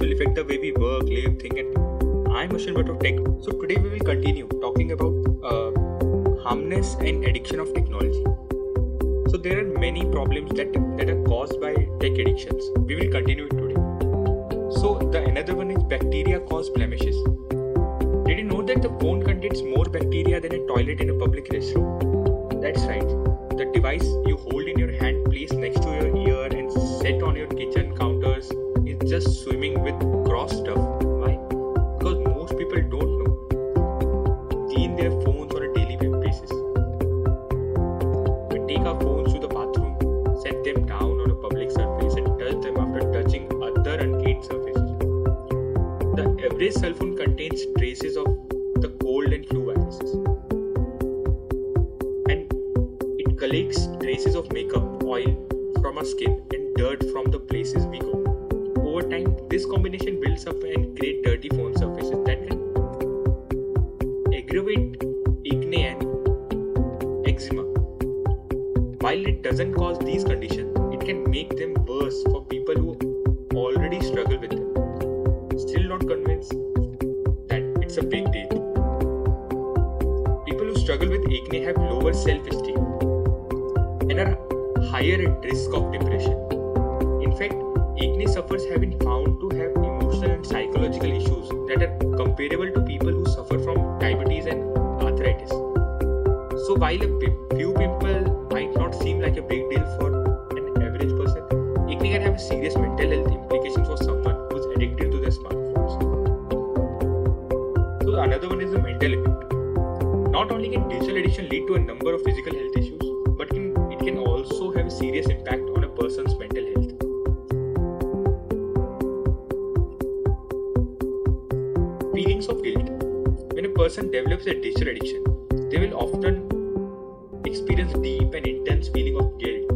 will affect the way we work, live, think, and I'm Ashwin Bhatt of Tech. So today we will continue talking about uh, harmness and addiction of technology. So there are many problems that that are caused by tech addictions. We will continue it today. So the another one is bacteria cause blemishes. Did you know that the phone contains more bacteria than a toilet in a public restroom? That's right. The device just swimming with gross stuff. Why? Because most people don't know. Clean their phones on a daily basis. We take our phones to the bathroom, set them down on a public surface and touch them after touching other unclean surfaces. The average cell phone contains traces of the cold and flu viruses. And it collects traces of makeup, oil from our skin, and dirt from the places we go. Time, this combination builds up and create dirty phone surfaces that can aggravate acne and eczema. While it doesn't cause these conditions, it can make them worse for people who already struggle with them. Still not convinced that it's a big deal. People who struggle with acne have lower self esteem and are higher at risk of depression. Have been found to have emotional and psychological issues that are comparable to people who suffer from diabetes and arthritis. So, while a few pimples might not seem like a big deal for an average person, acne can have serious mental health implications for someone who's addicted to their smartphones. So, another one is the mental effect. Not only can digital addiction lead to a number of physical health issues, but can, it can also have a serious impact on a person's mental health. Person develops a digital addiction, they will often experience deep and intense feeling of guilt,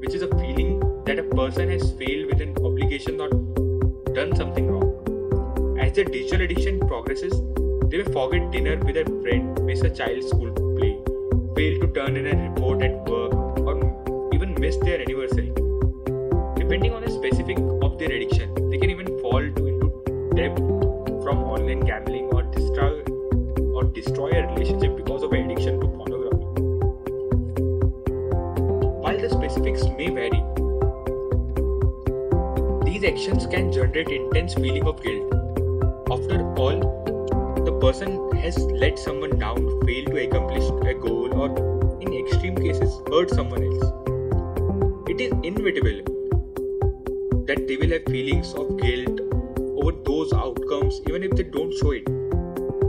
which is a feeling that a person has failed with an obligation or done something wrong. As the digital addiction progresses, they may forget dinner with a friend, miss a child's school play, fail to turn in a report at work, or even miss their anniversary. Depending on the specific actions can generate intense feeling of guilt. After all, the person has let someone down, failed to accomplish a goal, or in extreme cases, hurt someone else. It is inevitable that they will have feelings of guilt over those outcomes even if they don't show it.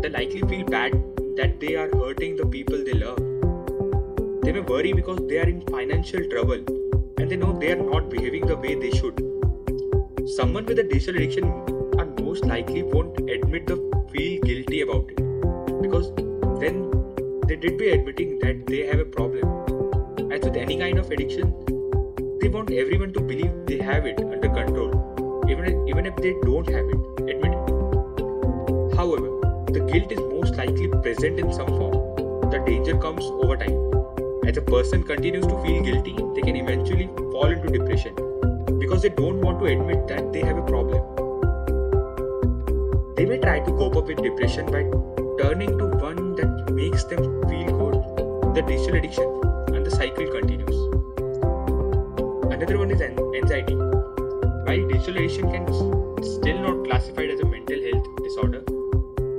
They likely feel bad that they are hurting the people they love. They may worry because they are in financial trouble and they know they are not behaving the way they should. Someone with a digital addiction are most likely won't admit the feel guilty about it because then they did be admitting that they have a problem. As with any kind of addiction, they want everyone to believe they have it under control, even, even if they don't have it. Admit it. However, the guilt is most likely present in some form. The danger comes over time. As a person continues to feel guilty, they can eventually fall into depression because they don't want to admit that they have a problem. They may try to cope up with depression by turning to one that makes them feel good, the digital addiction, and the cycle continues. Another one is anxiety. While digital addiction can still not classified as a mental health disorder,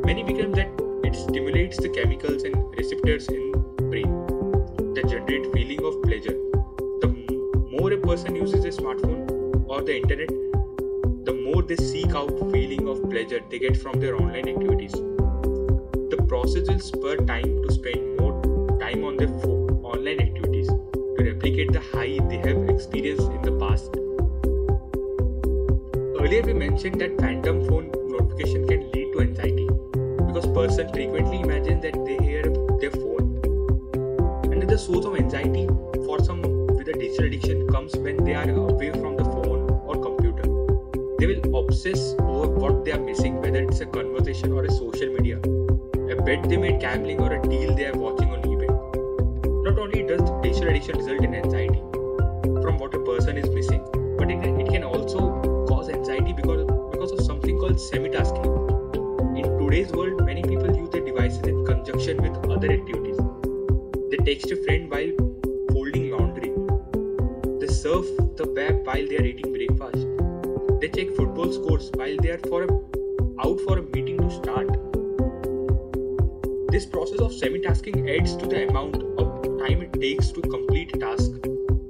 many believe that it stimulates the chemicals and receptors in brain that generate feeling of pleasure. The more a person uses a smartphone the internet, the more they seek out feeling of pleasure they get from their online activities. The process will spur time to spend more time on their phone, online activities to replicate the high they have experienced in the past. Earlier we mentioned that phantom phone notification can lead to anxiety because person frequently imagine that they hear their phone. Another source of anxiety for some with a digital addiction comes when they are away from the they will obsess over what they are missing, whether it's a conversation or a social media, a bet they made gambling, or a deal they are watching on eBay. Not only does digital addiction result in anxiety from what a person is missing, but it, it can also cause anxiety because, because of something called semi-tasking. In today's world, many people use their devices in conjunction with other activities. They text a friend while folding laundry. They surf the web while they are eating check football scores while they are for a, out for a meeting to start. This process of semi-tasking adds to the amount of time it takes to complete a task,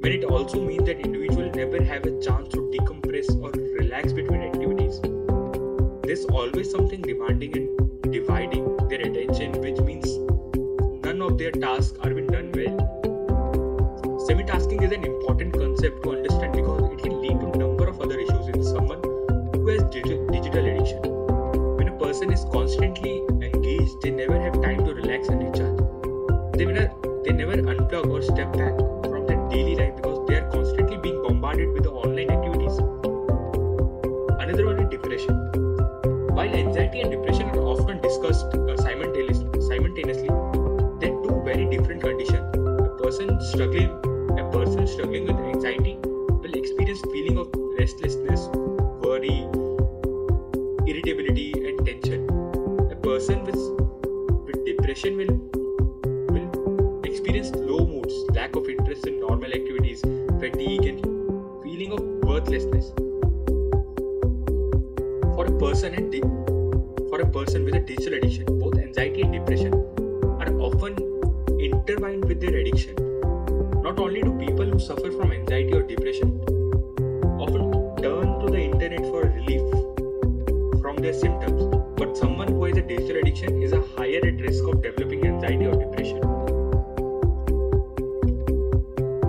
when it also means that individuals never have a chance to decompress or relax between activities. There's always something demanding and dividing their attention, which means none of their tasks are being done well. Semi-tasking is an important concept and recharge. They never, they never unplug or step back from their daily life because they are constantly being bombarded with the online activities. Another one is depression. While anxiety and depression are often discussed uh, simultaneously, simultaneously, they're two very different conditions. A person struggling, a person struggling with anxiety will experience feeling of restlessness, worry, irritability, and tension. Depression will will experience low moods, lack of interest in normal activities, fatigue, and feeling of worthlessness. For a person and di- for a person with a digital addiction, both anxiety and depression are often intertwined with their addiction. Not only do people who suffer from anxiety or is a higher at risk of developing anxiety or depression.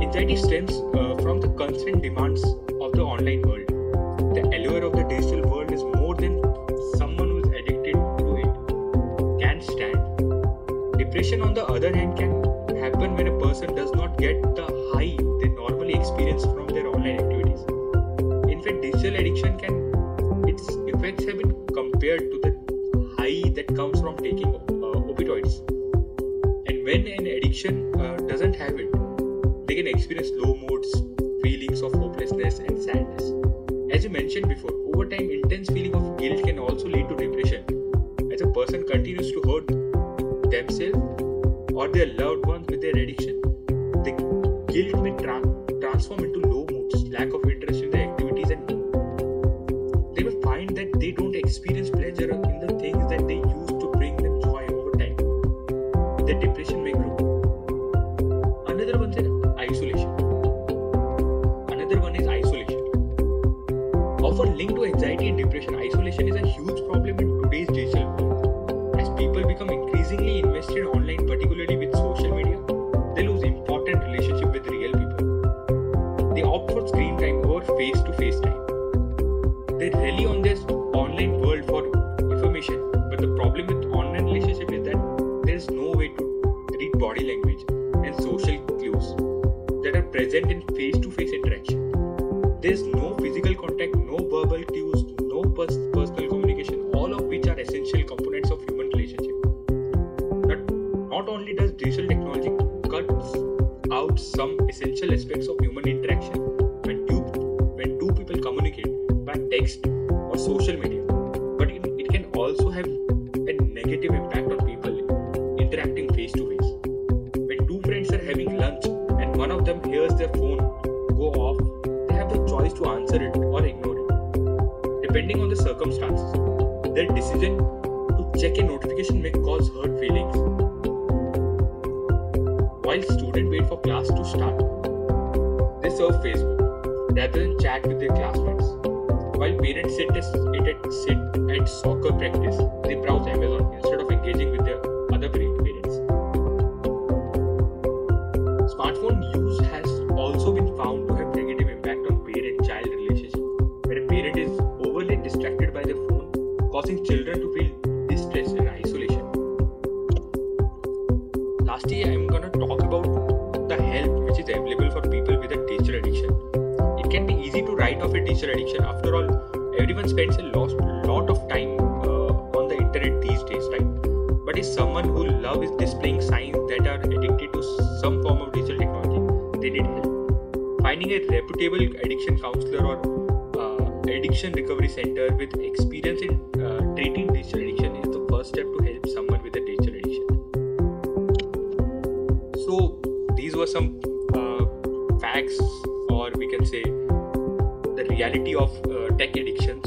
Anxiety stems uh, from the constant demands of the online world. The allure of the digital world is more than someone who is addicted to it can stand. Depression, on the other hand, can happen when a person does not get the high they normally experience from their online activities. In fact, digital addiction can when an addiction uh, doesn't have it, they can experience low moods, feelings of hopelessness, and sadness. As you mentioned before, over time, intense feeling of guilt can also lead to depression. As a person continues to hurt themselves or their loved ones with their addiction, the guilt may tra- transform into low moods, lack of interest in their activities, and they will find that they don't experience present in face-to-face interaction. There is no physical contact, no verbal cues, no pers- personal communication, all of which are essential components of human relationship. But not only does digital technology cuts out some essential aspects of human interaction when two, when two people communicate by text or social feelings. While students wait for class to start, they surf Facebook rather than chat with their classmates. While parents sit at, sit at soccer practice, they browse Amazon instead of engaging with their other parents. Smartphone use has also been found to have negative impact on parent-child relationship, where a parent is overly distracted by their phone, causing children to feel write off a digital addiction. After all, everyone spends a lot, lot of time uh, on the internet these days, right? But if someone who love is displaying signs that are addicted to some form of digital technology, they need help. Finding a reputable addiction counselor or uh, addiction recovery center with experience in uh, treating digital addiction is the first step to help someone with a digital addiction. So these were some uh, facts, or we can say reality of uh, tech addictions.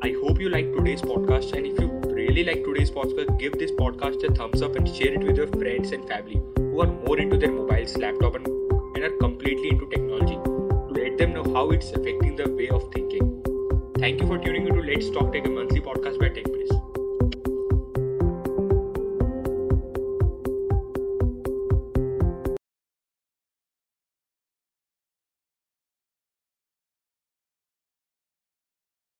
I hope you like today's podcast, and if you really like today's podcast, give this podcast a thumbs up and share it with your friends and family who are more into their mobiles, laptop, and, and are completely into technology to let them know how it's affecting the way of thinking. Thank you for tuning into Let's Talk Tech, a monthly podcast by TechPress.